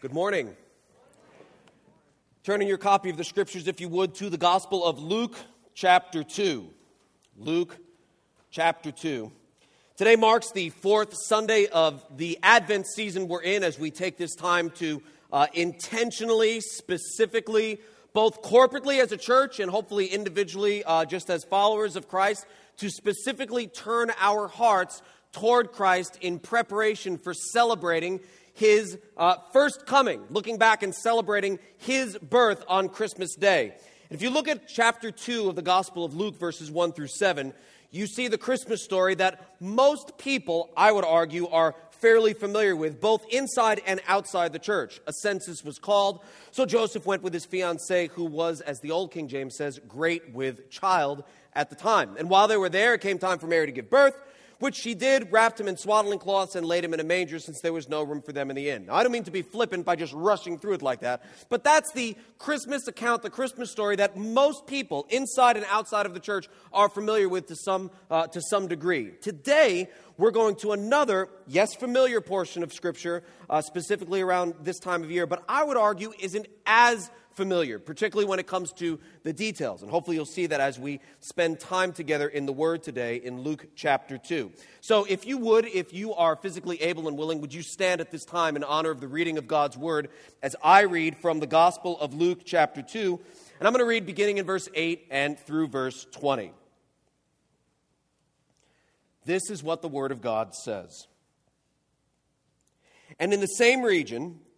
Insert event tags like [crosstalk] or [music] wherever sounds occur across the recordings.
Good morning. Turning your copy of the scriptures, if you would, to the Gospel of Luke, chapter 2. Luke, chapter 2. Today marks the fourth Sunday of the Advent season we're in as we take this time to uh, intentionally, specifically, both corporately as a church and hopefully individually, uh, just as followers of Christ, to specifically turn our hearts toward Christ in preparation for celebrating his uh, first coming, looking back and celebrating his birth on Christmas Day. if you look at chapter 2 of the Gospel of Luke, verses 1 through 7, you see the Christmas story that most people, I would argue, are fairly familiar with, both inside and outside the church. A census was called, so Joseph went with his fiancee, who was, as the old King James says, great with child at the time. And while they were there, it came time for Mary to give birth which she did, wrapped him in swaddling cloths, and laid him in a manger since there was no room for them in the inn. Now, I don't mean to be flippant by just rushing through it like that, but that's the Christmas account, the Christmas story that most people inside and outside of the church are familiar with to some, uh, to some degree. Today, we're going to another, yes, familiar portion of Scripture, uh, specifically around this time of year, but I would argue isn't as familiar, particularly when it comes to the details. And hopefully you'll see that as we spend time together in the Word today in Luke chapter 2. So if you would, if you are physically able and willing, would you stand at this time in honor of the reading of God's Word as I read from the Gospel of Luke chapter 2. And I'm going to read beginning in verse 8 and through verse 20. This is what the Word of God says. And in the same region,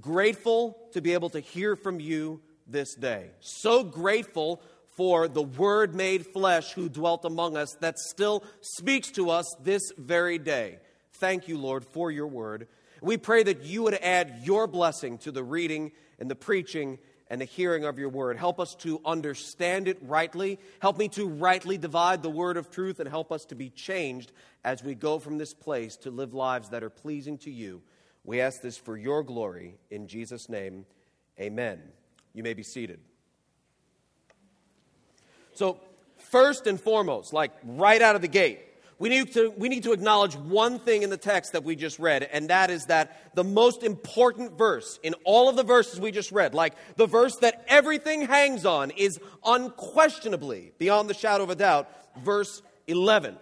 grateful to be able to hear from you this day. So grateful for the Word made flesh who dwelt among us that still speaks to us this very day. Thank you, Lord, for your Word. We pray that you would add your blessing to the reading and the preaching and the hearing of your word. Help us to understand it rightly. Help me to rightly divide the word of truth and help us to be changed as we go from this place to live lives that are pleasing to you. We ask this for your glory. In Jesus' name, amen. You may be seated. So, first and foremost, like right out of the gate, we need, to, we need to acknowledge one thing in the text that we just read, and that is that the most important verse in all of the verses we just read, like the verse that everything hangs on, is unquestionably, beyond the shadow of a doubt, verse 11.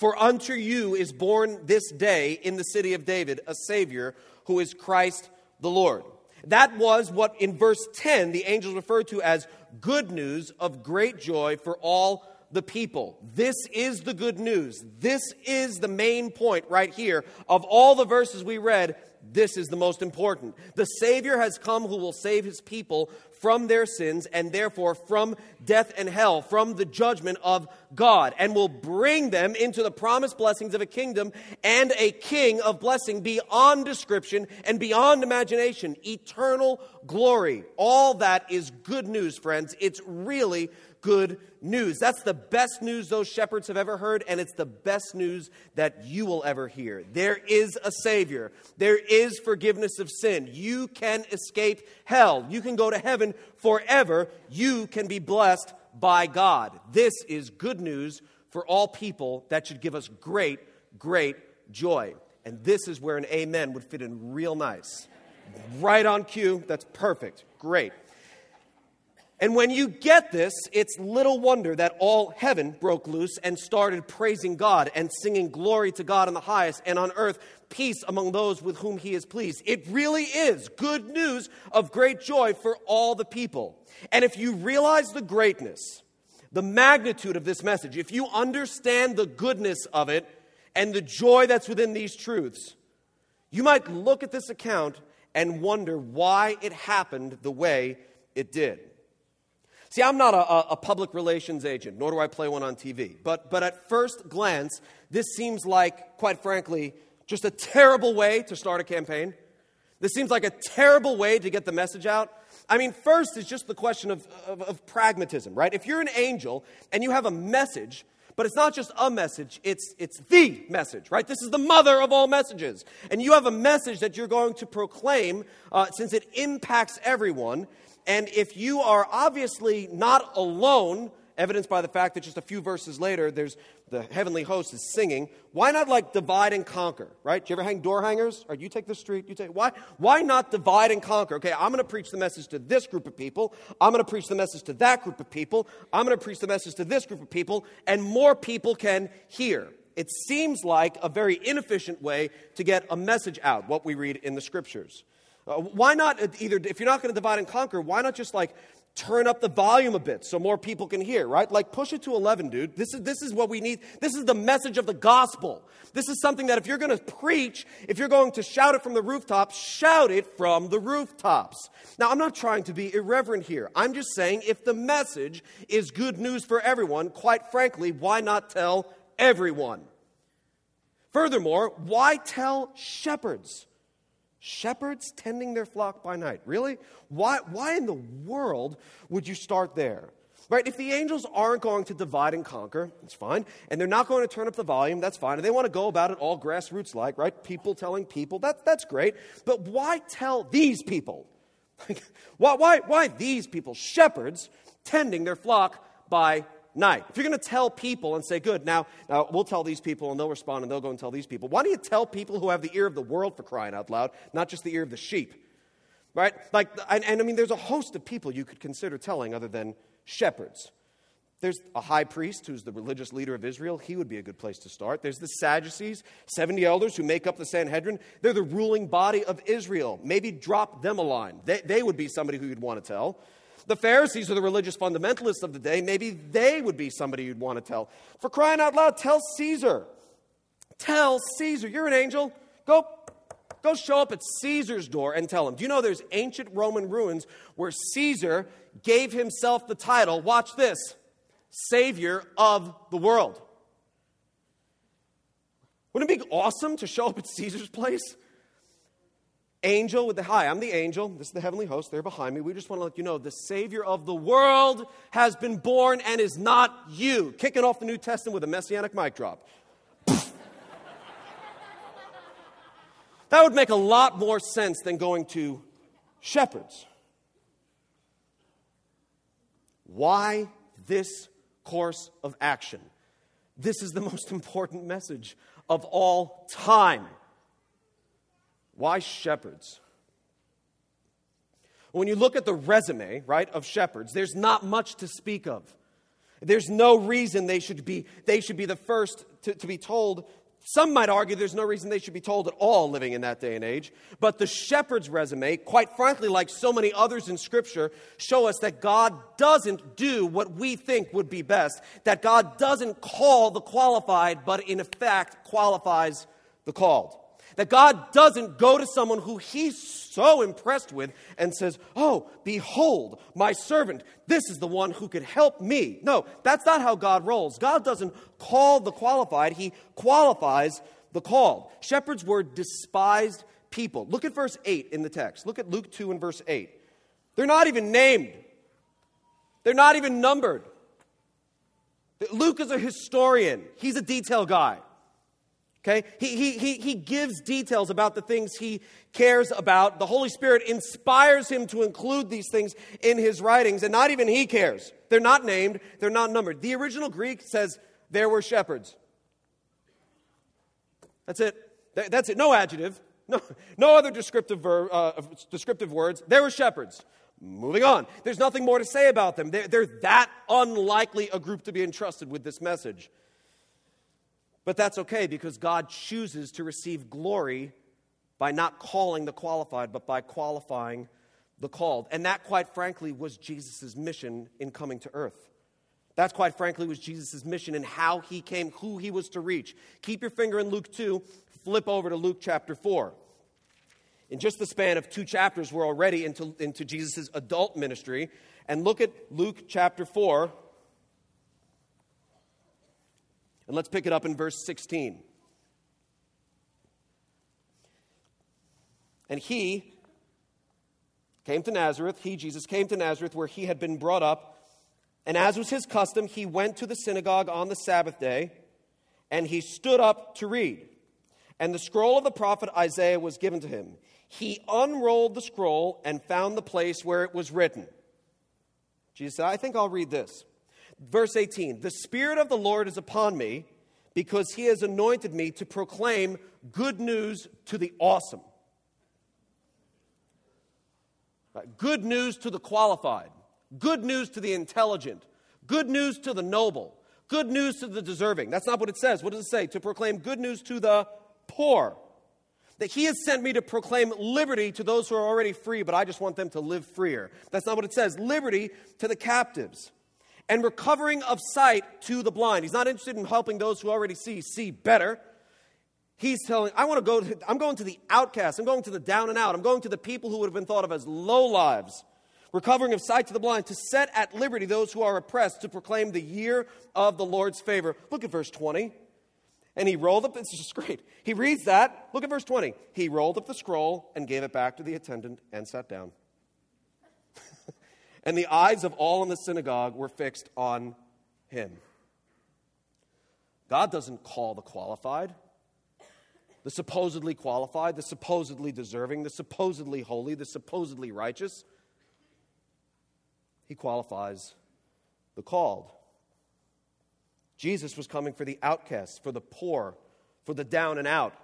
For unto you is born this day in the city of David a Savior who is Christ the Lord. That was what in verse 10 the angels referred to as good news of great joy for all the people. This is the good news. This is the main point right here. Of all the verses we read, this is the most important. The Savior has come who will save his people from their sins and therefore from death and hell, from the judgment of God, and will bring them into the promised blessings of a kingdom and a king of blessing beyond description and beyond imagination, eternal glory. All that is good news, friends. It's really good news. That's the best news those shepherds have ever heard, and it's the best news that you will ever hear. There is a Savior, there is forgiveness of sin. You can escape hell, you can go to heaven forever, you can be blessed by God. This is good news for all people that should give us great, great joy. And this is where an amen would fit in real nice. Right on cue. That's perfect. Great. And when you get this, it's little wonder that all heaven broke loose and started praising God and singing glory to God in the highest, and on earth peace among those with whom he is pleased. It really is good news of great joy for all the people. And if you realize the greatness, the magnitude of this message, if you understand the goodness of it and the joy that's within these truths, you might look at this account and wonder why it happened the way it did. See, I'm not a, a, public relations agent, nor do I play one on TV. But, but at first glance, this seems like, quite frankly, just a terrible way to start a campaign. This seems like a terrible way to get the message out. I mean, first, it's just the question of, of, of pragmatism, right? If you're an angel and you have a message, but it's not just a message, it's, it's the message, right? This is the mother of all messages. And you have a message that you're going to proclaim uh, since it impacts everyone. And if you are obviously not alone, evidenced by the fact that just a few verses later, there's the heavenly host is singing. Why not like divide and conquer, right? Do you ever hang door hangers? Or you take the street, you take why? Why not divide and conquer? Okay, I'm going to preach the message to this group of people. I'm going to preach the message to that group of people. I'm going to preach the message to this group of people, and more people can hear. It seems like a very inefficient way to get a message out. What we read in the scriptures. Uh, why not either, if you're not going to divide and conquer, why not just like turn up the volume a bit so more people can hear, right? Like push it to 11, dude. This is, this is what we need. This is the message of the gospel. This is something that if you're going to preach, if you're going to shout it from the rooftops, shout it from the rooftops. Now, I'm not trying to be irreverent here. I'm just saying if the message is good news for everyone, quite frankly, why not tell everyone? Furthermore, why tell shepherds? Shepherds tending their flock by night. Really? Why, why in the world would you start there? Right? If the angels aren't going to divide and conquer, it's fine. And they're not going to turn up the volume, that's fine. And they want to go about it all grassroots like, right? People telling people, that, that's great. But why tell these people? [laughs] why, why, why these people, shepherds, tending their flock by night. If you're going to tell people and say, good, now, now we'll tell these people and they'll respond and they'll go and tell these people, why don't you tell people who have the ear of the world for crying out loud, not just the ear of the sheep? Right? Like, and, and I mean, there's a host of people you could consider telling other than shepherds. There's a high priest who's the religious leader of Israel. He would be a good place to start. There's the Sadducees, 70 elders who make up the Sanhedrin. They're the ruling body of Israel. Maybe drop them a line. They, they would be somebody who you'd want to tell. The Pharisees are the religious fundamentalists of the day. Maybe they would be somebody you'd want to tell. For crying out loud, tell Caesar. Tell Caesar. You're an angel. Go, go show up at Caesar's door and tell him. Do you know there's ancient Roman ruins where Caesar gave himself the title, watch this, Savior of the world? Wouldn't it be awesome to show up at Caesar's place? Angel with the hi i'm the angel. This is the heavenly host. They're behind me. We just want to let you know the savior of the world has been born and is not you. Kicking off the new testament with a messianic mic drop. That would make a lot more sense than going to shepherds. Why this course of action? This is the most [laughs] important message of all time why shepherds? When you look at the resume, right, of shepherds, there's not much to speak of. There's no reason they should be, they should be the first to, to be told. Some might argue there's no reason they should be told at all living in that day and age. But the shepherd's resume, quite frankly, like so many others in Scripture, show us that God doesn't do what we think would be best, that God doesn't call the qualified, but in effect qualifies the called. That God doesn't go to someone who he's so impressed with and says, Oh, behold, my servant, this is the one who could help me. No, that's not how God rolls. God doesn't call the qualified, he qualifies the called. Shepherds were despised people. Look at verse 8 in the text. Look at Luke 2 and verse 8. They're not even named, they're not even numbered. Luke is a historian, he's a detail guy. Okay? He, he, he, he gives details about the things he cares about. The Holy Spirit inspires him to include these things in his writings, and not even he cares. They're not named, they're not numbered. The original Greek says, There were shepherds. That's it. That's it. No adjective, no, no other descriptive, uh, descriptive words. There were shepherds. Moving on. There's nothing more to say about them. They're, they're that unlikely a group to be entrusted with this message. But that's okay because God chooses to receive glory by not calling the qualified, but by qualifying the called. And that, quite frankly, was Jesus' mission in coming to earth. That's quite frankly was Jesus' mission and how he came, who he was to reach. Keep your finger in Luke 2, flip over to Luke chapter 4. In just the span of two chapters, we're already into, into Jesus' adult ministry. And look at Luke chapter 4, And let's pick it up in verse 16. And he came to Nazareth, he, Jesus, came to Nazareth where he had been brought up. And as was his custom, he went to the synagogue on the Sabbath day and he stood up to read. And the scroll of the prophet Isaiah was given to him. He unrolled the scroll and found the place where it was written. Jesus said, I think I'll read this. Verse 18 The Spirit of the Lord is upon me because he has anointed me to proclaim good news to the awesome. Good news to the qualified, good news to the intelligent, good news to the noble, good news to the deserving. That's not what it says. What does it say? To proclaim good news to the poor. That he has sent me to proclaim liberty to those who are already free, but I just want them to live freer. That's not what it says. Liberty to the captives and recovering of sight to the blind. He's not interested in helping those who already see see better. He's telling, I want to go, to, I'm going to the outcasts, I'm going to the down and out, I'm going to the people who would have been thought of as low lives. Recovering of sight to the blind, to set at liberty those who are oppressed, to proclaim the year of the Lord's favor. Look at verse 20. And he rolled up, [laughs] this is great. He reads that. Look at verse 20. He rolled up the scroll and gave it back to the attendant and sat down and the eyes of all in the synagogue were fixed on him. God doesn't call the qualified, the supposedly qualified, the supposedly deserving, the supposedly holy, the supposedly righteous. He qualifies the called. Jesus was coming for the outcasts, for the poor, for the down and out.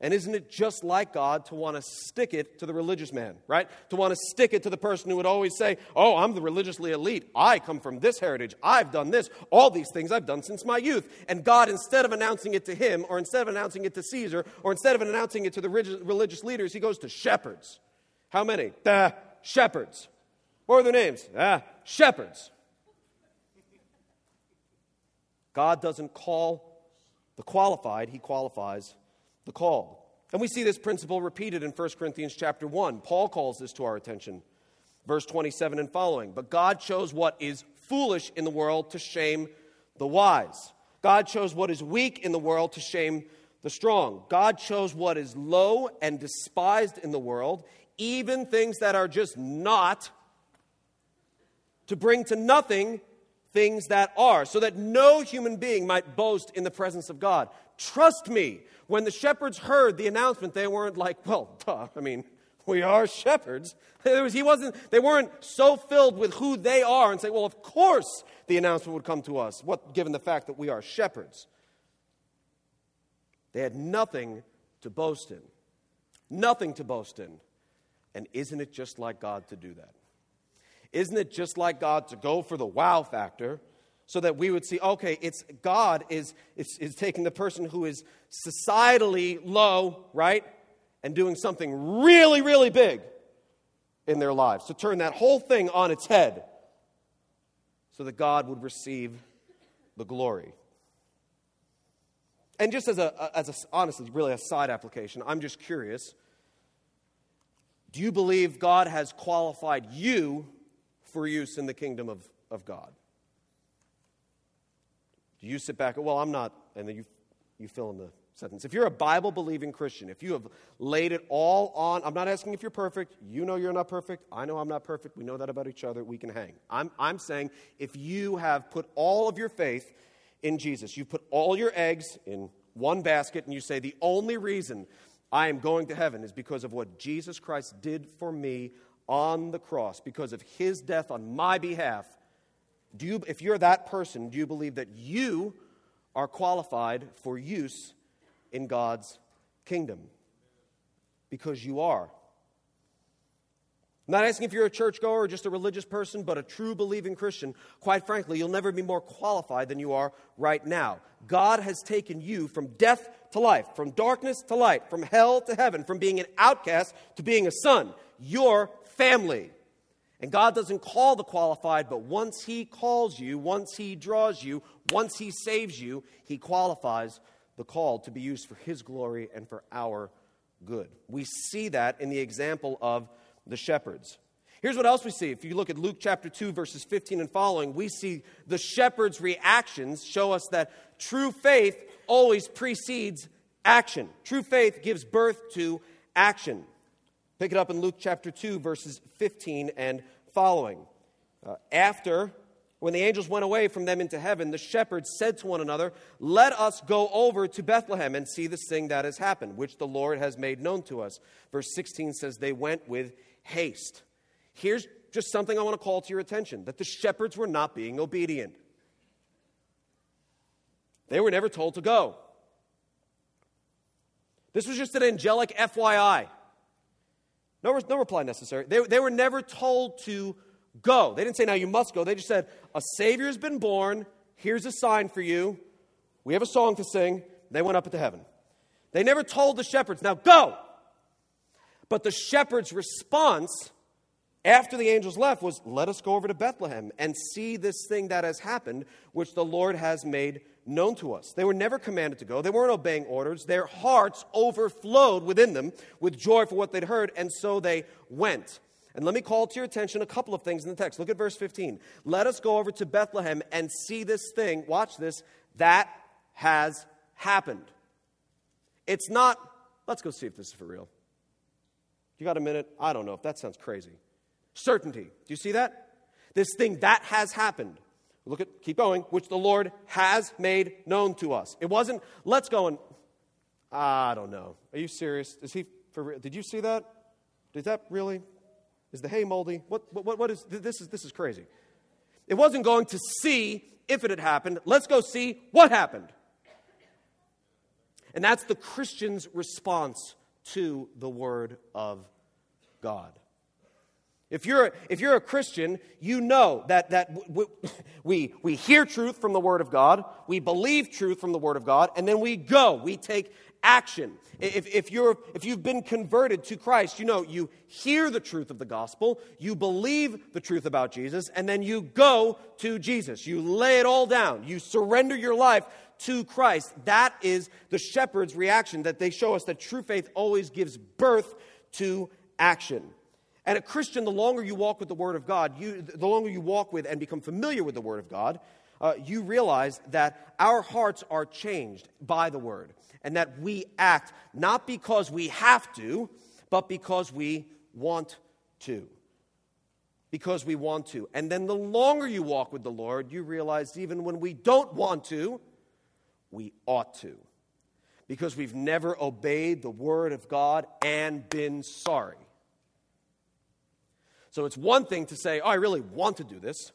And isn't it just like God to want to stick it to the religious man, right? To want to stick it to the person who would always say, Oh, I'm the religiously elite. I come from this heritage. I've done this. All these things I've done since my youth. And God, instead of announcing it to him, or instead of announcing it to Caesar, or instead of announcing it to the religious leaders, he goes to shepherds. How many? The shepherds. What are their names? Ah, shepherds. God doesn't call the qualified, he qualifies the call. And we see this principle repeated in 1 Corinthians chapter 1. Paul calls this to our attention. Verse 27 and following. But God chose what is foolish in the world to shame the wise. God chose what is weak in the world to shame the strong. God chose what is low and despised in the world, even things that are just not, to bring to nothing things that are, so that no human being might boast in the presence of God. Trust me, when the shepherds heard the announcement, they weren't like, well, duh, I mean, we are shepherds. He wasn't, they weren't so filled with who they are and say, well, of course the announcement would come to us, what, given the fact that we are shepherds. They had nothing to boast in. Nothing to boast in. And isn't it just like God to do that? Isn't it just like God to go for the wow factor so that we would see, okay, it's God is, is, is taking the person who is societally low, right, and doing something really, really big in their lives to turn that whole thing on its head so that God would receive the glory. And just as a, as a honestly, really a side application, I'm just curious. Do you believe God has qualified you for use in the kingdom of, of God? You sit back, well, I'm not, and then you, you fill in the sentence. If you're a Bible believing Christian, if you have laid it all on, I'm not asking if you're perfect. You know you're not perfect. I know I'm not perfect. We know that about each other. We can hang. I'm, I'm saying if you have put all of your faith in Jesus, you've put all your eggs in one basket and you say, The only reason I am going to heaven is because of what Jesus Christ did for me on the cross, because of his death on my behalf, do you, if you're that person, do you believe that you are qualified for use in God's kingdom? Because you are. I'm not asking if you're a churchgoer or just a religious person, but a true believing Christian. Quite frankly, you'll never be more qualified than you are right now. God has taken you from death to life, from darkness to light, from hell to heaven, from being an outcast to being a son. Your family. And God doesn't call the qualified, but once He calls you, once He draws you, once He saves you, He qualifies the called to be used for His glory and for our good. We see that in the example of the shepherds. Here's what else we see. If you look at Luke chapter 2, verses 15 and following, we see the shepherds' reactions show us that true faith always precedes action. True faith gives birth to action. Pick it up in Luke chapter 2, verses 15 and following. Uh, after, when the angels went away from them into heaven, the shepherds said to one another, Let us go over to Bethlehem and see this thing that has happened, which the Lord has made known to us. Verse 16 says, They went with haste. Here's just something I want to call to your attention that the shepherds were not being obedient. They were never told to go. This was just an angelic FYI. No, no reply necessary. They, they were never told to go. They didn't say, now you must go. They just said, a Savior has been born. Here's a sign for you. We have a song to sing. They went up into heaven. They never told the shepherds, now go. But the shepherd's response after the angels left was, Let us go over to Bethlehem and see this thing that has happened, which the Lord has made known to us. They were never commanded to go, they weren't obeying orders. Their hearts overflowed within them with joy for what they'd heard, and so they went. And let me call to your attention a couple of things in the text. Look at verse 15. Let us go over to Bethlehem and see this thing, watch this, that has happened. It's not, let's go see if this is for real. You got a minute? I don't know if that sounds crazy. Certainty. Do you see that? This thing that has happened. Look at, keep going, which the Lord has made known to us. It wasn't, let's go and, I don't know. Are you serious? Is he, for, did you see that? Did that really? Is the hay moldy? What, what, what is, this is, this is crazy. It wasn't going to see if it had happened. Let's go see what happened. And that's the Christian's response to the Word of God. If you're, if you're a Christian, you know that, that [coughs] we, we hear truth from the Word of God, we believe truth from the Word of God, and then we go, we take action. If, if, you're, if you've been converted to Christ, you know you hear the truth of the gospel, you believe the truth about Jesus, and then you go to Jesus. You lay it all down, you surrender your life to Christ. That is the shepherd's reaction that they show us that true faith always gives birth to action. And a Christian, the longer you walk with the Word of God, you, the longer you walk with and become familiar with the Word of God, uh, you realize that our hearts are changed by the Word and that we act not because we have to, but because we want to. Because we want to. And then the longer you walk with the Lord, you realize even when we don't want to, we ought to. Because we've never obeyed the Word of God and been sorry. So it's one thing to say, oh, I really want to do this.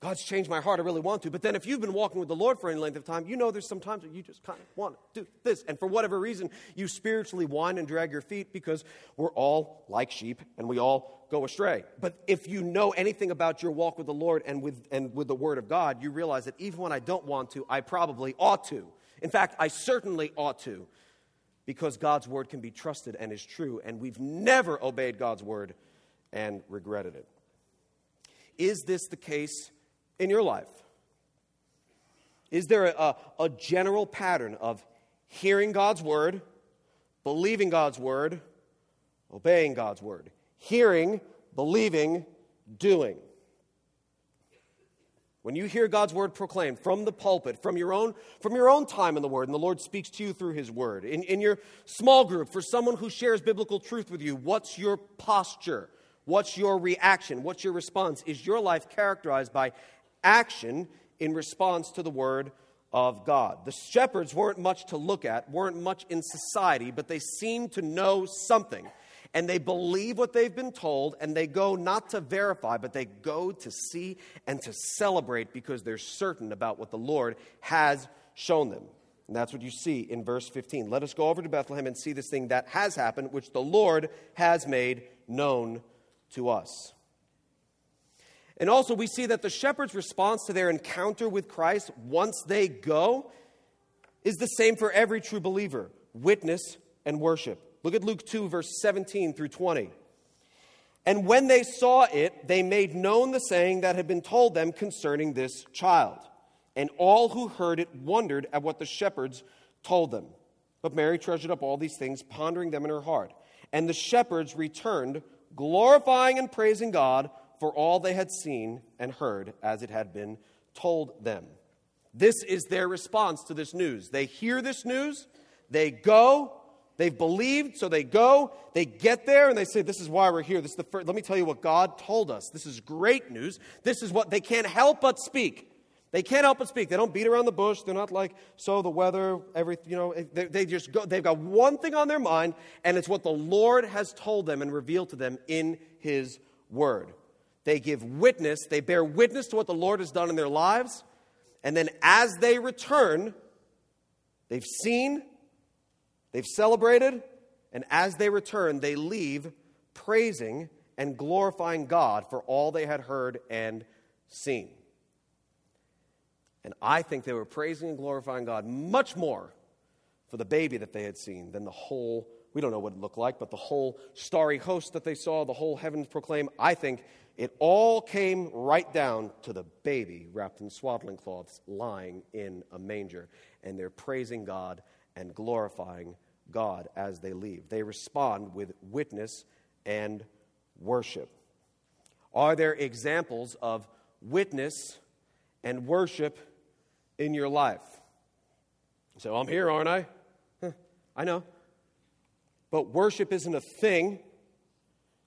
God's changed my heart. I really want to. But then if you've been walking with the Lord for any length of time, you know there's some times that you just kind of want to do this. And for whatever reason, you spiritually whine and drag your feet because we're all like sheep and we all go astray. But if you know anything about your walk with the Lord and with, and with the Word of God, you realize that even when I don't want to, I probably ought to. In fact, I certainly ought to because God's Word can be trusted and is true. And we've never obeyed God's Word and regretted it. Is this the case in your life? Is there a, a, general pattern of hearing God's word, believing God's word, obeying God's word? Hearing, believing, doing. When you hear God's word proclaimed from the pulpit, from your own, from your own time in the word, and the Lord speaks to you through his word, in, in your small group, for someone who shares biblical truth with you, what's your posture? What's your reaction? What's your response? Is your life characterized by action in response to the Word of God. The shepherds weren't much to look at, weren't much in society, but they seemed to know something. And they believe what they've been told, and they go not to verify, but they go to see and to celebrate because they're certain about what the Lord has shown them. And that's what you see in verse 15. Let us go over to Bethlehem and see this thing that has happened, which the Lord has made known to us. And also, we see that the shepherd's response to their encounter with Christ once they go is the same for every true believer witness and worship. Look at Luke 2, verse 17 through 20. And when they saw it, they made known the saying that had been told them concerning this child. And all who heard it wondered at what the shepherds told them. But Mary treasured up all these things, pondering them in her heart. And the shepherds returned, glorifying and praising God for all they had seen and heard as it had been told them. This is their response to this news. They hear this news, they go, they've believed, so they go, they get there, and they say, This is why we're here. This is the first, let me tell you what God told us. This is great news. This is what they can't help but speak. They can't help but speak. They don't beat around the bush. They're not like, so the weather, everything, you know, they, they just go, they've got one thing on their mind, and it's what the Lord has told them and revealed to them in His Word. They give witness, they bear witness to what the Lord has done in their lives. And then as they return, they've seen, they've celebrated, and as they return, they leave praising and glorifying God for all they had heard and seen. And I think they were praising and glorifying God much more for the baby that they had seen than the whole, we don't know what it looked like, but the whole starry host that they saw, the whole heavens proclaim. I think it all came right down to the baby wrapped in swaddling cloths lying in a manger. And they're praising God and glorifying God as they leave. They respond with witness and worship. Are there examples of witness and worship in your life? So I'm here, aren't I? Huh, I know. But worship isn't a thing,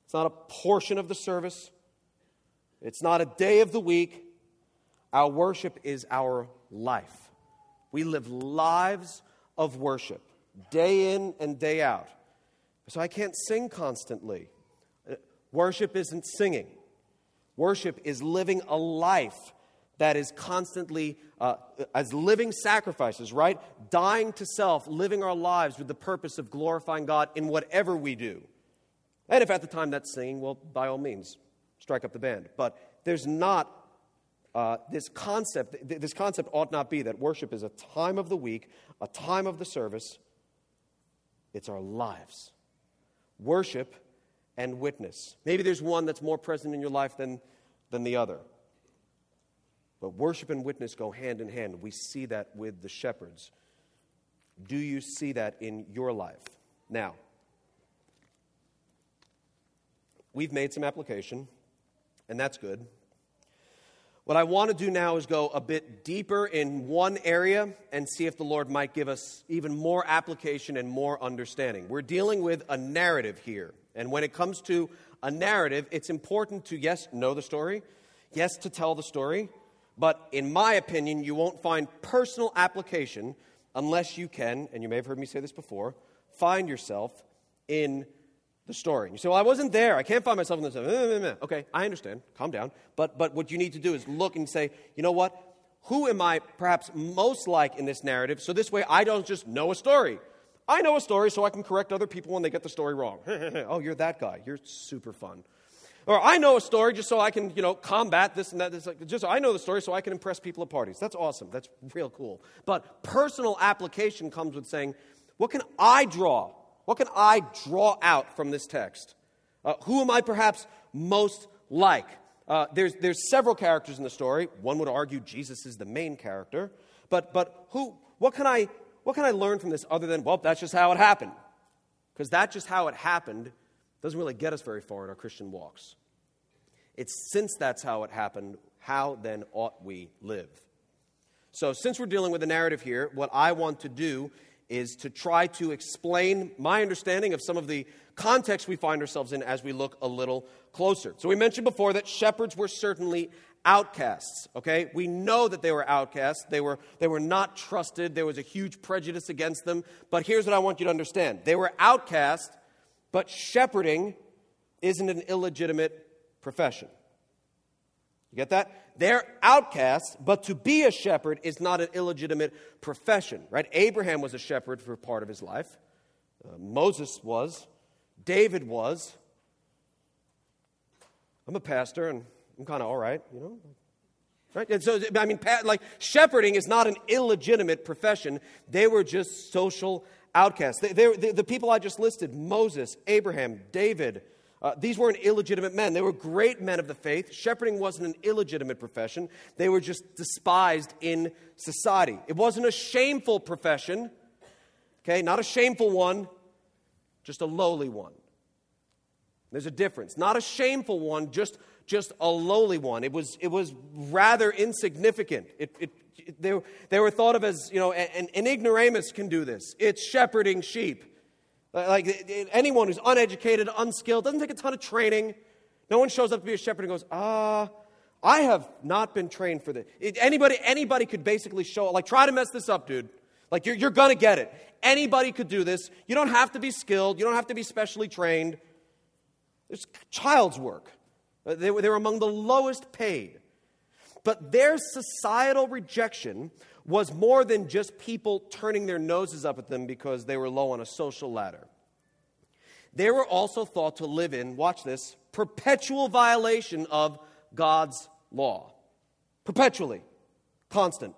it's not a portion of the service. It's not a day of the week. Our worship is our life. We live lives of worship, day in and day out. So I can't sing constantly. Uh, worship isn't singing, worship is living a life that is constantly uh, as living sacrifices, right? Dying to self, living our lives with the purpose of glorifying God in whatever we do. And if at the time that's singing, well, by all means, strike up the band. But there's not uh, this concept, this concept ought not be that worship is a time of the week, a time of the service. It's our lives. Worship and witness. Maybe there's one that's more present in your life than, than the other. But worship and witness go hand in hand. We see that with the shepherds. Do you see that in your life? Now, we've made some application and that's good. What I want to do now is go a bit deeper in one area and see if the Lord might give us even more application and more understanding. We're dealing with a narrative here. And when it comes to a narrative, it's important to, yes, know the story, yes, to tell the story, but in my opinion, you won't find personal application unless you can, and you may have heard me say this before, find yourself in the story. And you say, Well, I wasn't there. I can't find myself in this. Mm, mm, mm, okay, I understand. Calm down. But, but what you need to do is look and say, You know what? Who am I perhaps most like in this narrative? So this way I don't just know a story. I know a story so I can correct other people when they get the story wrong. [laughs] oh, you're that guy. You're super fun. Or I know a story just so I can, you know, combat this and that. This, just I know the story so I can impress people at parties. That's awesome. That's real cool. But personal application comes with saying, what can I draw what can I draw out from this text? Uh, who am I perhaps most like? Uh, there's, there's several characters in the story. One would argue Jesus is the main character. But, but who, what, can I, what can I learn from this other than, well, that's just how it happened? Because that's just how it happened doesn't really get us very far in our Christian walks. It's since that's how it happened, how then ought we live? So, since we're dealing with a narrative here, what I want to do is to try to explain my understanding of some of the context we find ourselves in as we look a little closer. So, we mentioned before that shepherds were certainly outcasts, okay? We know that they were outcasts. They were, they were not trusted. There was a huge prejudice against them. But here's what I want you to understand they were outcasts, but shepherding isn't an illegitimate profession. You get that? They're outcasts, but to be a shepherd is not an illegitimate profession, right? Abraham was a shepherd for part of his life. Uh, Moses was. David was. I'm a pastor and I'm kind of all right, you know? Right? And so, I mean, like, shepherding is not an illegitimate profession. They were just social outcasts. They, they, the people I just listed Moses, Abraham, David, uh, these weren't illegitimate men. They were great men of the faith. Shepherding wasn't an illegitimate profession, they were just despised in society. It wasn't a shameful profession, okay? Not a shameful one, just a lowly one. There's a difference. Not a shameful one, just, just a lowly one. It was, it was rather insignificant. It, it they, they were thought of as, you know, an, an ignoramus can do this. It's shepherding sheep. Like anyone who's uneducated, unskilled, doesn't take a ton of training. No one shows up to be a shepherd and goes, ah, I have not been trained for this. Anybody, anybody could basically show, like, try to mess this up, dude. Like, you're, you're going to get it. Anybody could do this. You don't have to be skilled, you don't have to be specially trained. It's child's work. They were, they were among the lowest paid. But their societal rejection was more than just people turning their noses up at them because they were low on a social ladder. They were also thought to live in, watch this, perpetual violation of God's law. Perpetually, constant.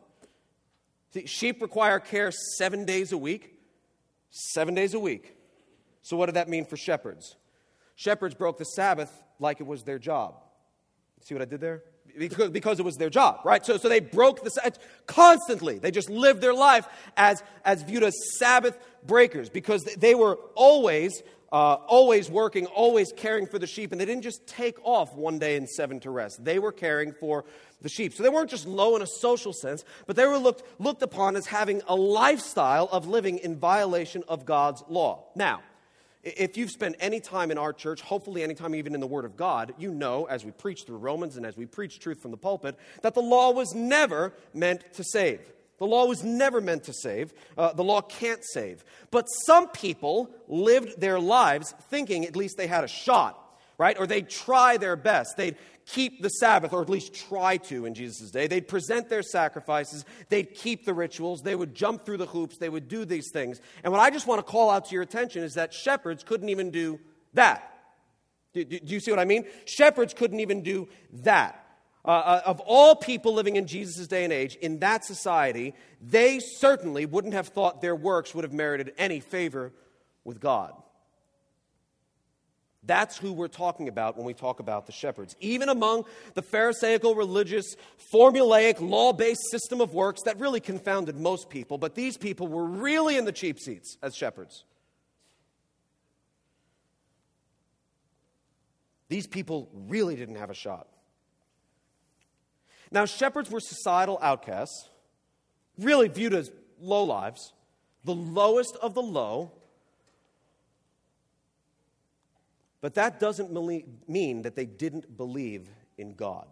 See, sheep require care seven days a week. Seven days a week. So, what did that mean for shepherds? Shepherds broke the Sabbath like it was their job. See what I did there? Because, it was their job, right? So, so they broke the constantly. They just lived their life as, as viewed as Sabbath breakers because they were always, uh, always working, always caring for the sheep. And they didn't just take off one day in seven to rest. They were caring for the sheep. So they weren't just low in a social sense, but they were looked, looked upon as having a lifestyle of living in violation of God's law. Now, if you've spent any time in our church, hopefully any time even in the Word of God, you know, as we preach through Romans and as we preach truth from the pulpit, that the law was never meant to save. The law was never meant to save. Uh, the law can't save. But some people lived their lives thinking at least they had a shot right? Or they'd try their best. They'd keep the Sabbath, or at least try to in Jesus' day. They'd present their sacrifices, they'd keep the rituals, they would jump through the hoops, they would do these things. And what I just want to call out to your attention is that shepherds couldn't even do that. Do, do, do you see what I mean? Shepherds couldn't even do that. Uh, uh, of all people living in Jesus' day and age, in that society, they certainly wouldn't have thought their works would have merited any favor with God. That's who we're talking about when we talk about the shepherds. Even among the Pharisaical, religious, formulaic, law based system of works that really confounded most people, but these people were really in the cheap seats as shepherds. These people really didn't have a shot. Now, shepherds were societal outcasts, really viewed as low lives, the lowest of the low But that doesn't mean that they didn't believe in God.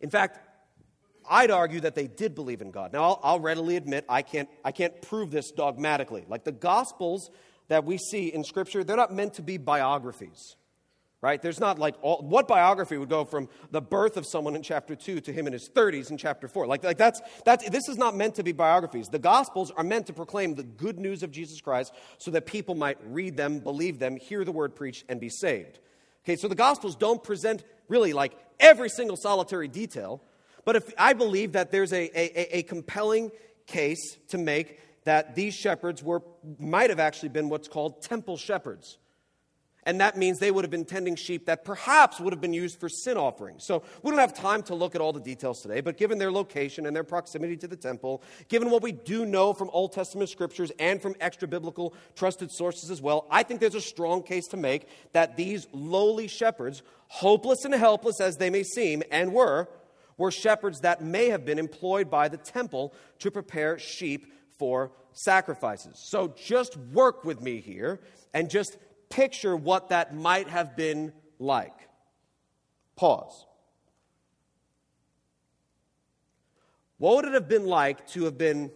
In fact, I'd argue that they did believe in God. Now, I'll, I'll, readily admit I can't, I can't prove this dogmatically. Like the Gospels that we see in Scripture, they're not meant to be biographies right? There's not like all, what biography would go from the birth of someone in chapter 2 to him in his 30s in chapter 4? Like, like that's, that's, this is not meant to be biographies. The Gospels are meant to proclaim the good news of Jesus Christ so that people might read them, believe them, hear the word preached, and be saved. Okay, so the Gospels don't present really like every single solitary detail, but if I believe that there's a, a, a compelling case to make that these shepherds were, might have actually been what's called temple shepherds. And that means they would have been tending sheep that perhaps would have been used for sin offerings. So we don't have time to look at all the details today, but given their location and their proximity to the temple, given what we do know from Old Testament scriptures and from extra biblical trusted sources as well, I think there's a strong case to make that these lowly shepherds, hopeless and helpless as they may seem, and were, were shepherds that may have been employed by the temple to prepare sheep for sacrifices. So just work with me here and just picture what that might have been like. Pause. What would it have been like to have been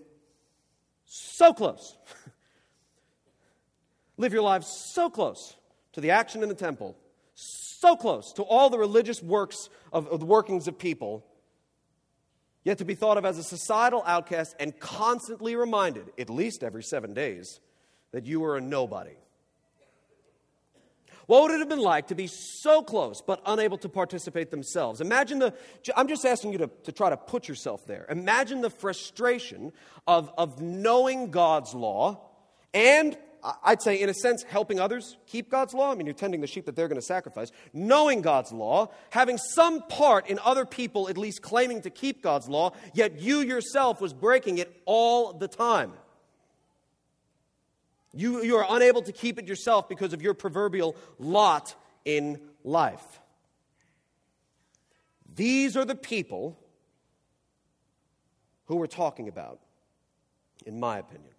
so close? [laughs] Live your lives so close to the action in the temple, so close to all the religious works of, of the workings of people, yet to be thought of as a societal outcast and constantly reminded, at least every seven days, that you were a nobody. What would it have been like to be so close but unable to participate themselves? Imagine the, I'm just asking you to, to try to put yourself there. Imagine the frustration of, of knowing God's law and I'd say, in a sense, helping others keep God's law. I mean, you're tending the sheep that they're going to sacrifice. Knowing God's law, having some part in other people at least claiming to keep God's law, yet you yourself was breaking it all the time. You, you are unable to keep it yourself because of your proverbial lot in life. These are the people who we're talking about, in my opinion.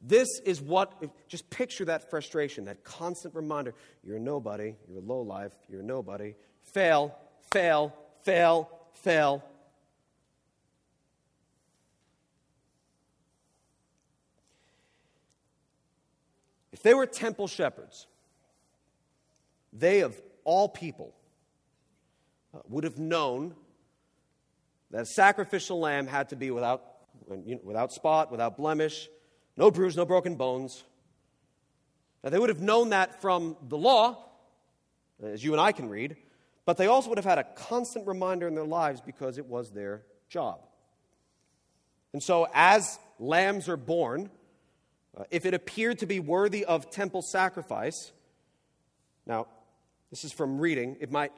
This is what, just picture that frustration, that constant reminder you're a nobody, you're a low life, you're a nobody. Fail, fail, fail, fail. They were temple shepherds, they of all people uh, would have known that a sacrificial lamb had to be without, without spot, without blemish, no bruise, no broken bones. Now, they would have known that from the law, as you and I can read, but they also would have had a constant reminder in their lives because it was their job. And so, as lambs are born, if it appeared to be worthy of temple sacrifice, now, this is from reading, it might,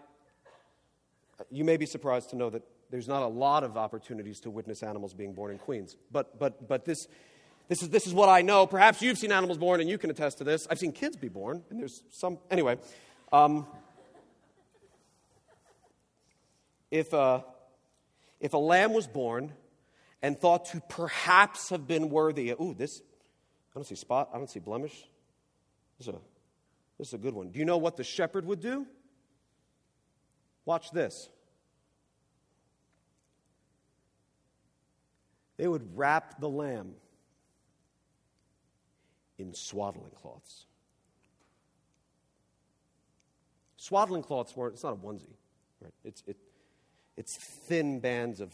you may be surprised to know that there's not a lot of opportunities to witness animals being born in Queens. But, but, but this, this is, this is what I know. Perhaps you've seen animals born and you can attest to this. I've seen kids be born, and there's some. Anyway, um, if, uh, if a lamb was born and thought to perhaps have been worthy, ooh, this, I don't see spot, I don't see blemish. This is, a, this is a good one. Do you know what the shepherd would do? Watch this. They would wrap the lamb in swaddling cloths. Swaddling cloths weren't, it's not a onesie, right? It's, it, it's thin bands of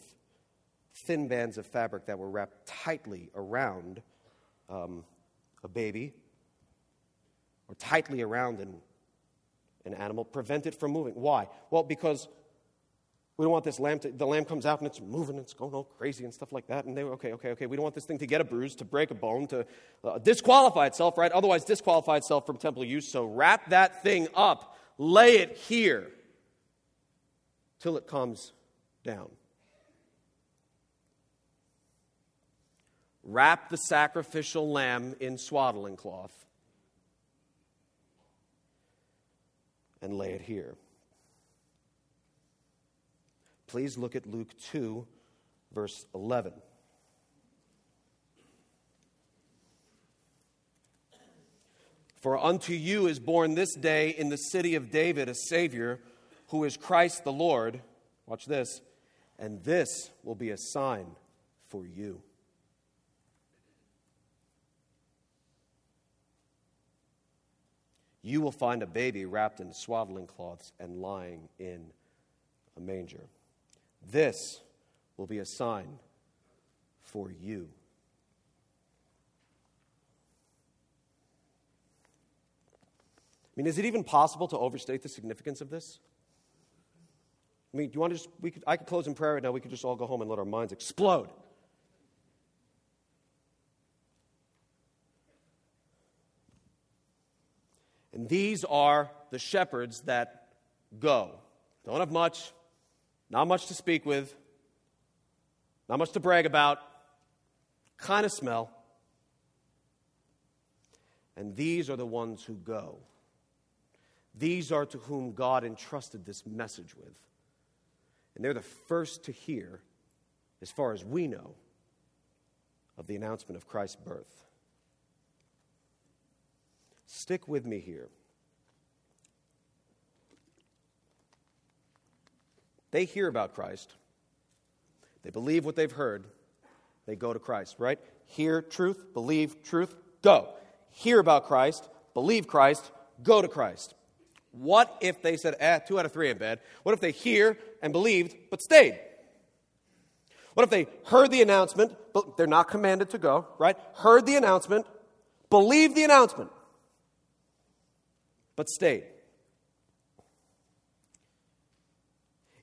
thin bands of fabric that were wrapped tightly around um, a baby or tightly around an, an animal, prevent it from moving. Why? Well, because we don't want this lamb to, the lamb comes out and it's moving, it's going all crazy and stuff like that. And they okay, okay, okay, we don't want this thing to get a bruise, to break a bone, to uh, disqualify itself, right? Otherwise, disqualify itself from temple use. So wrap that thing up, lay it here till it comes down. Wrap the sacrificial lamb in swaddling cloth and lay it here. Please look at Luke 2, verse 11. For unto you is born this day in the city of David a Savior, who is Christ the Lord. Watch this. And this will be a sign for you. You will find a baby wrapped in swaddling cloths and lying in a manger. This will be a sign for you. I mean, is it even possible to overstate the significance of this? I mean, do you want to just, we could, I could close in prayer right now. We could just all go home and let our minds explode. And these are the shepherds that go. Don't have much, not much to speak with, not much to brag about, kind of smell. And these are the ones who go. These are to whom God entrusted this message with. And they're the first to hear, as far as we know, of the announcement of Christ's birth. Stick with me here. they hear about Christ, they believe what they've heard, they go to Christ, right? Hear truth, believe truth, go. Hear about Christ, believe Christ, go to Christ. What if they said, eh, two out of three in bed? What if they hear and believed but stayed? What if they heard the announcement, but they're not commanded to go, right? Heard the announcement, believed the announcement, but stayed?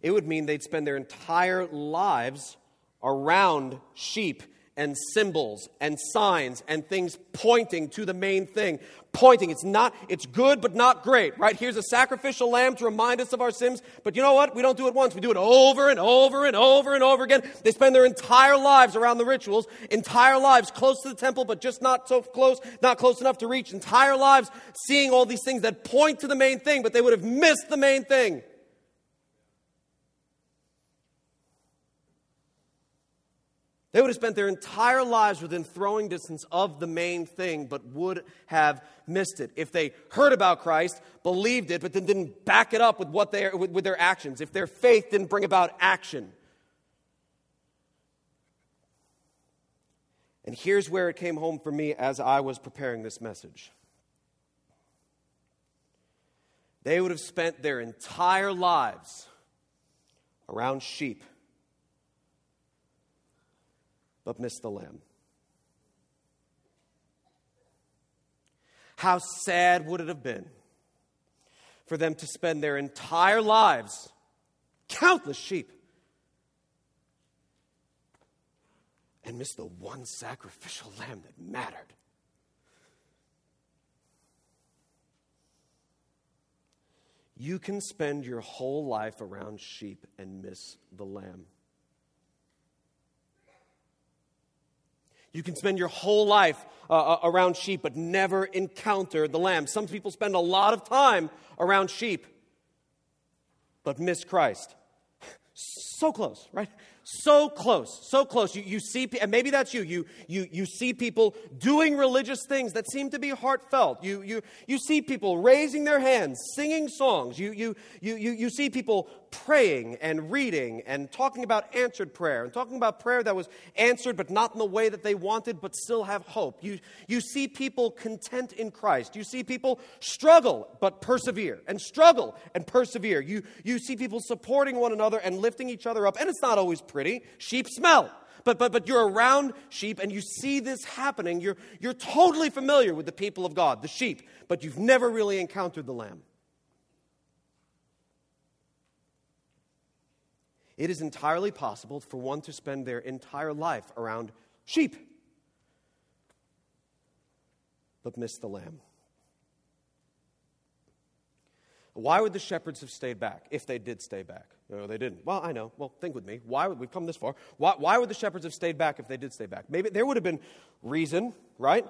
It would mean they'd spend their entire lives around sheep and symbols and signs and things pointing to the main thing. Pointing. It's not, it's good, but not great, right? Here's a sacrificial lamb to remind us of our sins. But you know what? We don't do it once. We do it over and over and over and over again. They spend their entire lives around the rituals, entire lives close to the temple, but just not so close, not close enough to reach, entire lives seeing all these things that point to the main thing, but they would have missed the main thing. They would have spent their entire lives within throwing distance of the main thing, but would have missed it. If they heard about Christ, believed it, but then didn't back it up with, what they, with, with their actions, if their faith didn't bring about action. And here's where it came home for me as I was preparing this message. They would have spent their entire lives around sheep but missed the lamb. How sad would it have been for them to spend their entire lives, countless sheep, and miss the one sacrificial lamb that mattered? You can spend your whole life around sheep and miss the lamb. You can spend your whole life uh, uh, around sheep but never encounter the lamb. Some people spend a lot of time around sheep but miss Christ. So close, right? So close, so close. You, you see, and maybe that's you. You, you. you see people doing religious things that seem to be heartfelt. You, you, you see people raising their hands, singing songs. You, you, you, you, you see people praying and reading and talking about answered prayer and talking about prayer that was answered but not in the way that they wanted but still have hope. You, you see people content in Christ. You see people struggle but persevere and struggle and persevere. You, you see people supporting one another and lifting each other up. And it's not always pretty. Sheep smell. But, but, but you're around sheep and you see this happening. You're, you're totally familiar with the people of God, the sheep, but you've never really encountered the lamb. It is entirely possible for one to spend their entire life around sheep, but miss the lamb. Why would the shepherds have stayed back if they did stay back? No, they didn't. Well, I know. Well, think with me. Why would we've come this far? Why, why would the shepherds have stayed back if they did stay back? Maybe there would have been reason, right?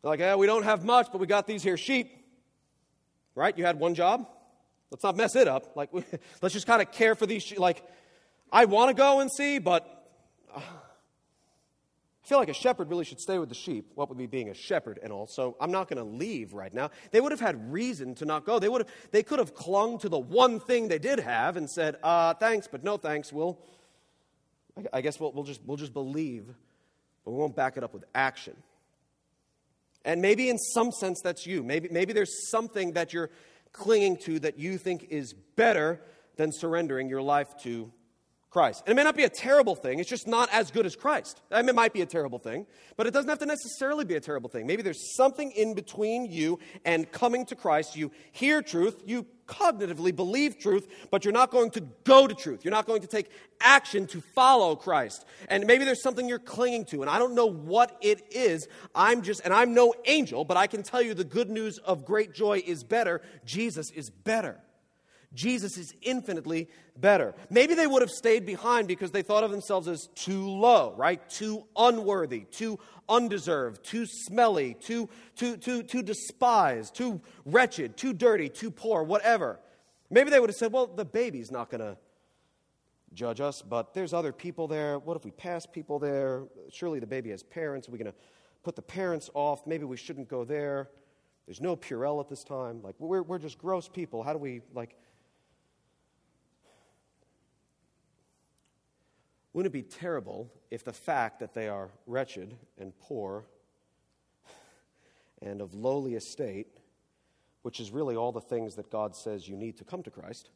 They're like, yeah, we don't have much, but we got these here sheep. Right? You had one job. Let's not mess it up. Like, [laughs] let's just kind of care for these. Like, I want to go and see, but uh, I feel like a shepherd really should stay with the sheep. What would be being a shepherd and all? So I'm not going to leave right now. They would have had reason to not go. They would have. They could have clung to the one thing they did have and said, uh, "Thanks, but no thanks." We'll. I guess we'll, we'll just we'll just believe, but we won't back it up with action. And maybe in some sense that's you. Maybe maybe there's something that you're clinging to that you think is better than surrendering your life to Christ. And it may not be a terrible thing, it's just not as good as Christ. I mean, it might be a terrible thing, but it doesn't have to necessarily be a terrible thing. Maybe there's something in between you and coming to Christ. You hear truth, you cognitively believe truth, but you're not going to go to truth. You're not going to take action to follow Christ. And maybe there's something you're clinging to, and I don't know what it is. I'm just, and I'm no angel, but I can tell you the good news of great joy is better. Jesus is better. Jesus is infinitely better. Maybe they would have stayed behind because they thought of themselves as too low, right? Too unworthy, too undeserved, too smelly, too, too, too, too despised, too wretched, too dirty, too poor, whatever. Maybe they would have said, well, the baby's not going to judge us, but there's other people there. What if we pass people there? Surely the baby has parents. Are we going to put the parents off? Maybe we shouldn't go there. There's no Purell at this time. Like, we're, we're just gross people. How do we, like, Wouldn't it be terrible if the fact that they are wretched and poor and of lowly estate, which is really all the things that God says you need to come to Christ,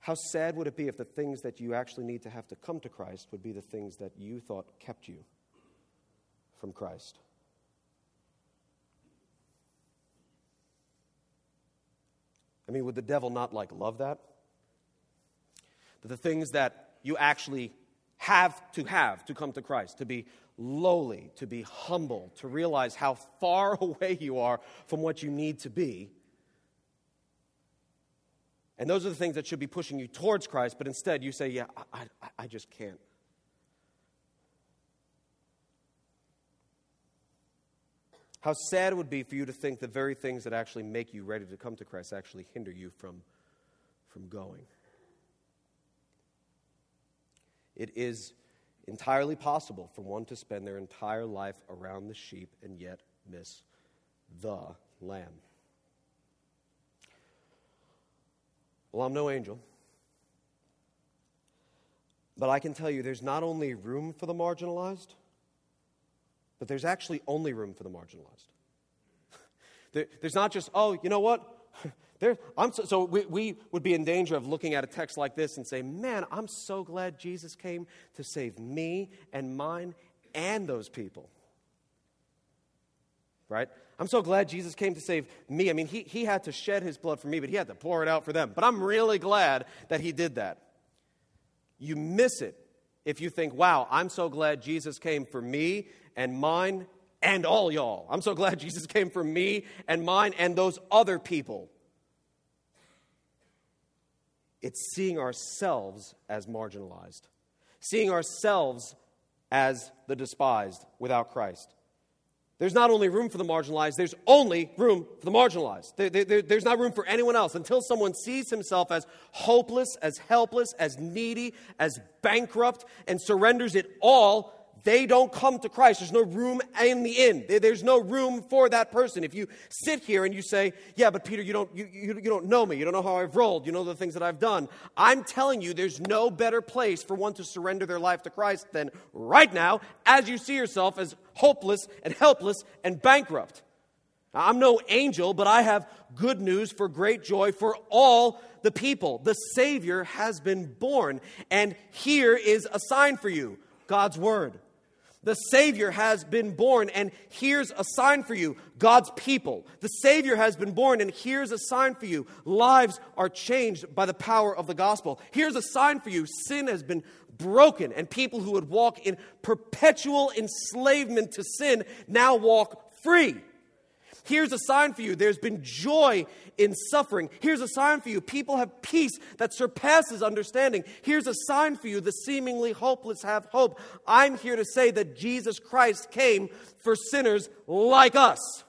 how sad would it be if the things that you actually need to have to come to Christ would be the things that you thought kept you from Christ? I mean, would the devil not like love that? That the things that you actually have to have to come to Christ, to be lowly, to be humble, to realize how far [laughs] away you are from what you need to be. And those are the things that should be pushing you towards Christ, but instead you say, Yeah, I, I, I just can't. How sad it would be for you to think the very things that actually make you ready to come to Christ actually hinder you from, from going. It is entirely possible for one to spend their entire life around the sheep and yet miss the lamb. Well, I'm no angel. But I can tell you there's not only room for the marginalized, but there's actually only room for the marginalized. [laughs] there's not just, oh, you know what? There, so, so we, we would be in danger of looking at a text like this and say, man, I'm so glad Jesus came to save me and mine and those people. Right? I'm so glad Jesus came to save me. I mean, he, he had to shed his blood for me, but he had to pour it out for them. But I'm really glad that he did that. You miss it if you think, wow, I'm so glad Jesus came for me and mine and all y'all. I'm so glad [laughs] Jesus came for me and mine and those other people. It's seeing ourselves as marginalized, seeing ourselves as the despised without Christ. There's not only room for the marginalized, there's only room for the marginalized. There, there, there's not room for anyone else until someone sees himself as hopeless, as helpless, as needy, as bankrupt, and surrenders it all they don't come to Christ. There's no room in the inn. There's no room for that person. If you sit here and you say, Yeah, but Peter, you don't, you, you, you don't know me. You don't know how I've rolled. You know the things that I've done. I'm telling you, there's no better place for one to surrender their life to Christ than right now as you see yourself as hopeless and helpless and bankrupt. I'm no angel, but I have good news for great joy for all the people. The Savior has been born, and here is a sign for you God's Word. The Savior has been born, and here's a sign for you God's people. The Savior has been born, and here's a sign for you lives are changed by the power of the gospel. Here's a sign for you sin has been broken, and people who would walk in perpetual enslavement to sin now walk free. Here's a sign for you there's been joy in suffering. Here's a sign for you people have peace that surpasses understanding. Here's a sign for you the seemingly hopeless have hope. I'm here to say that Jesus Christ came for sinners like us.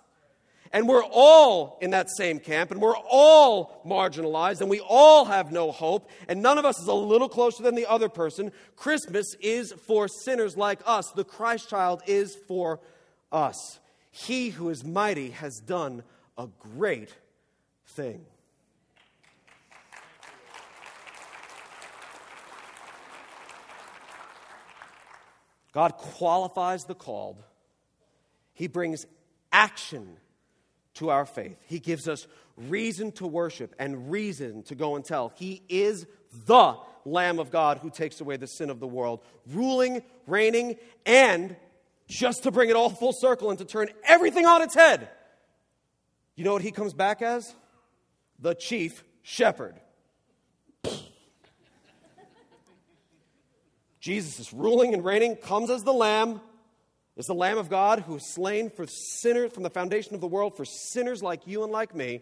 And we're all in that same camp, and we're all marginalized, and we all have no hope, and none of us is a little closer than the other person. Christmas is for sinners like us. The Christ child is for us. He who is mighty has done a great thing. God qualifies the called. He brings action to our faith. He gives us reason to worship and reason to go and tell. He is the Lamb of God who takes away the sin of the world, ruling, reigning, and just to bring it all full circle and to turn everything on its head. You know what he comes back as? The chief shepherd. [laughs] Jesus is ruling and reigning, comes as the Lamb, is the Lamb of God who is slain for sinners from the foundation of the world for sinners like you and like me.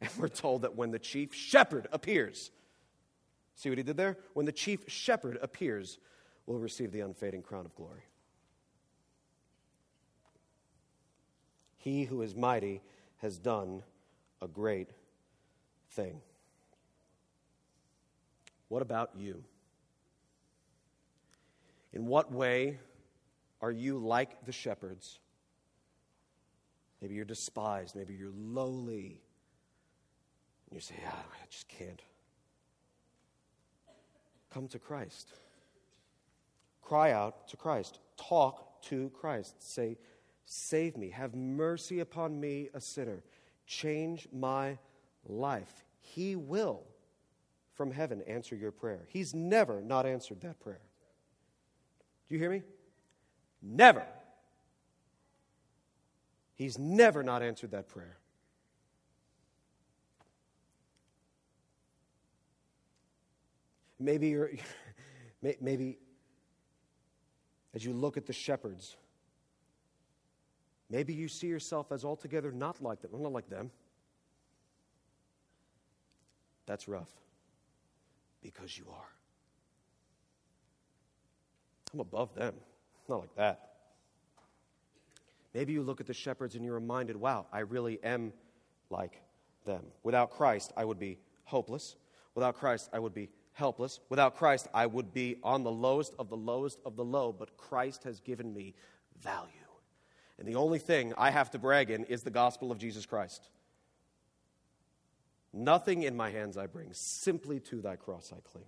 And we're told that when the chief shepherd appears, see what he did there? When the chief shepherd appears, we'll receive the unfading crown of glory. He who is mighty has done a great thing. What about you? In what way are you like the shepherds? Maybe you're despised, maybe you're lowly. You say, ah, I just can't. Come to Christ. Cry out to Christ. Talk to Christ. Say, Save me. Have mercy upon me, a sinner. Change my life. He will, from heaven, answer your prayer. He's never not answered that prayer. Do you hear me? Never. He's never not answered that prayer. Maybe you're, [laughs] maybe as you look at the shepherds, maybe you see yourself as altogether not like them. I'm not like them. That's rough because you are. I'm above them. Not like that. Maybe you look at the shepherds and you're reminded, wow, I really am like them. Without Christ, I would be hopeless. Without Christ, I would be helpless. Without Christ, I would be on the lowest of the lowest of the low, but Christ has given me value. And the only thing I have to brag in is the gospel of Jesus Christ. Nothing in my hands I bring, simply to thy cross I cling.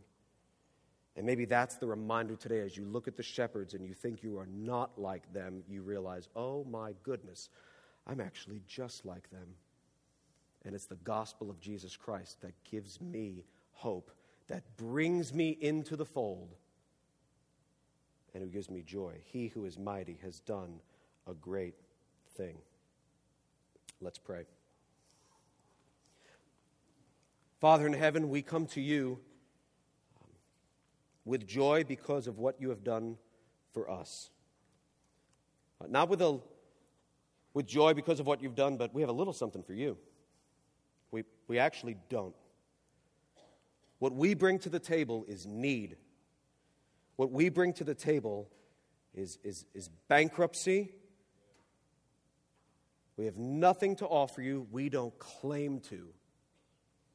And maybe that's the reminder today as you look at the shepherds and you think you are not like them, you realize, oh my goodness, I'm actually just like them. And it's the gospel of Jesus Christ that gives me hope that brings me into the fold and who gives me joy. He who is mighty has done a great thing. Let's pray. Father in heaven, we come to you um, with joy because of what you have done for us. Uh, not with, a, with joy because of what you've done, but we have a little something for you. We, we actually don't. What we bring to the table is need. What we bring to the table is, is, is bankruptcy. We have nothing to offer you. We don't claim to.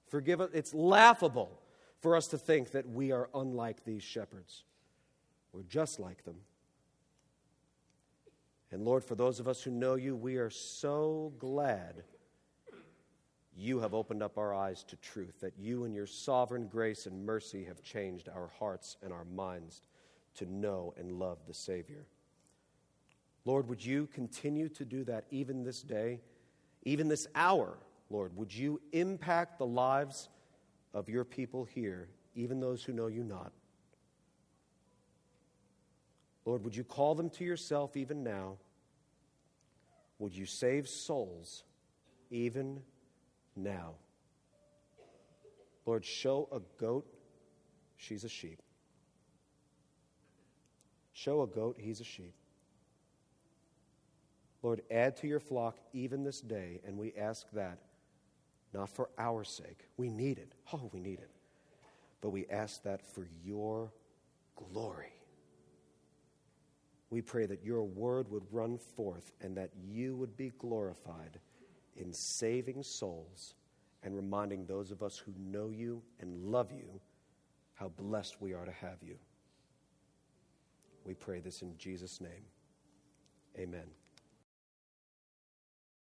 Forgive us. It's laughable for us to think that we are unlike these shepherds. We're just like them. And Lord, for those of us who know you, we are so glad you have opened up our eyes to truth, that you, in your sovereign grace and mercy, have changed our hearts and our minds to know and love the Savior. Lord, would you continue to do that even this day, even this hour, Lord? Would you impact the lives of your people here, even those who know you not? Lord, would you call them to yourself even now? Would you save souls even now. Lord, show a goat, she's a sheep. Show a goat, he's a sheep. Lord, add to your flock even this day, and we ask that not for our sake. We need it. Oh, we need it. But we ask that for your glory. We pray that your word would run forth and that you would be glorified in saving souls and reminding those of us who know you and love you how blessed we are to have you. We pray this in Jesus' name. Amen.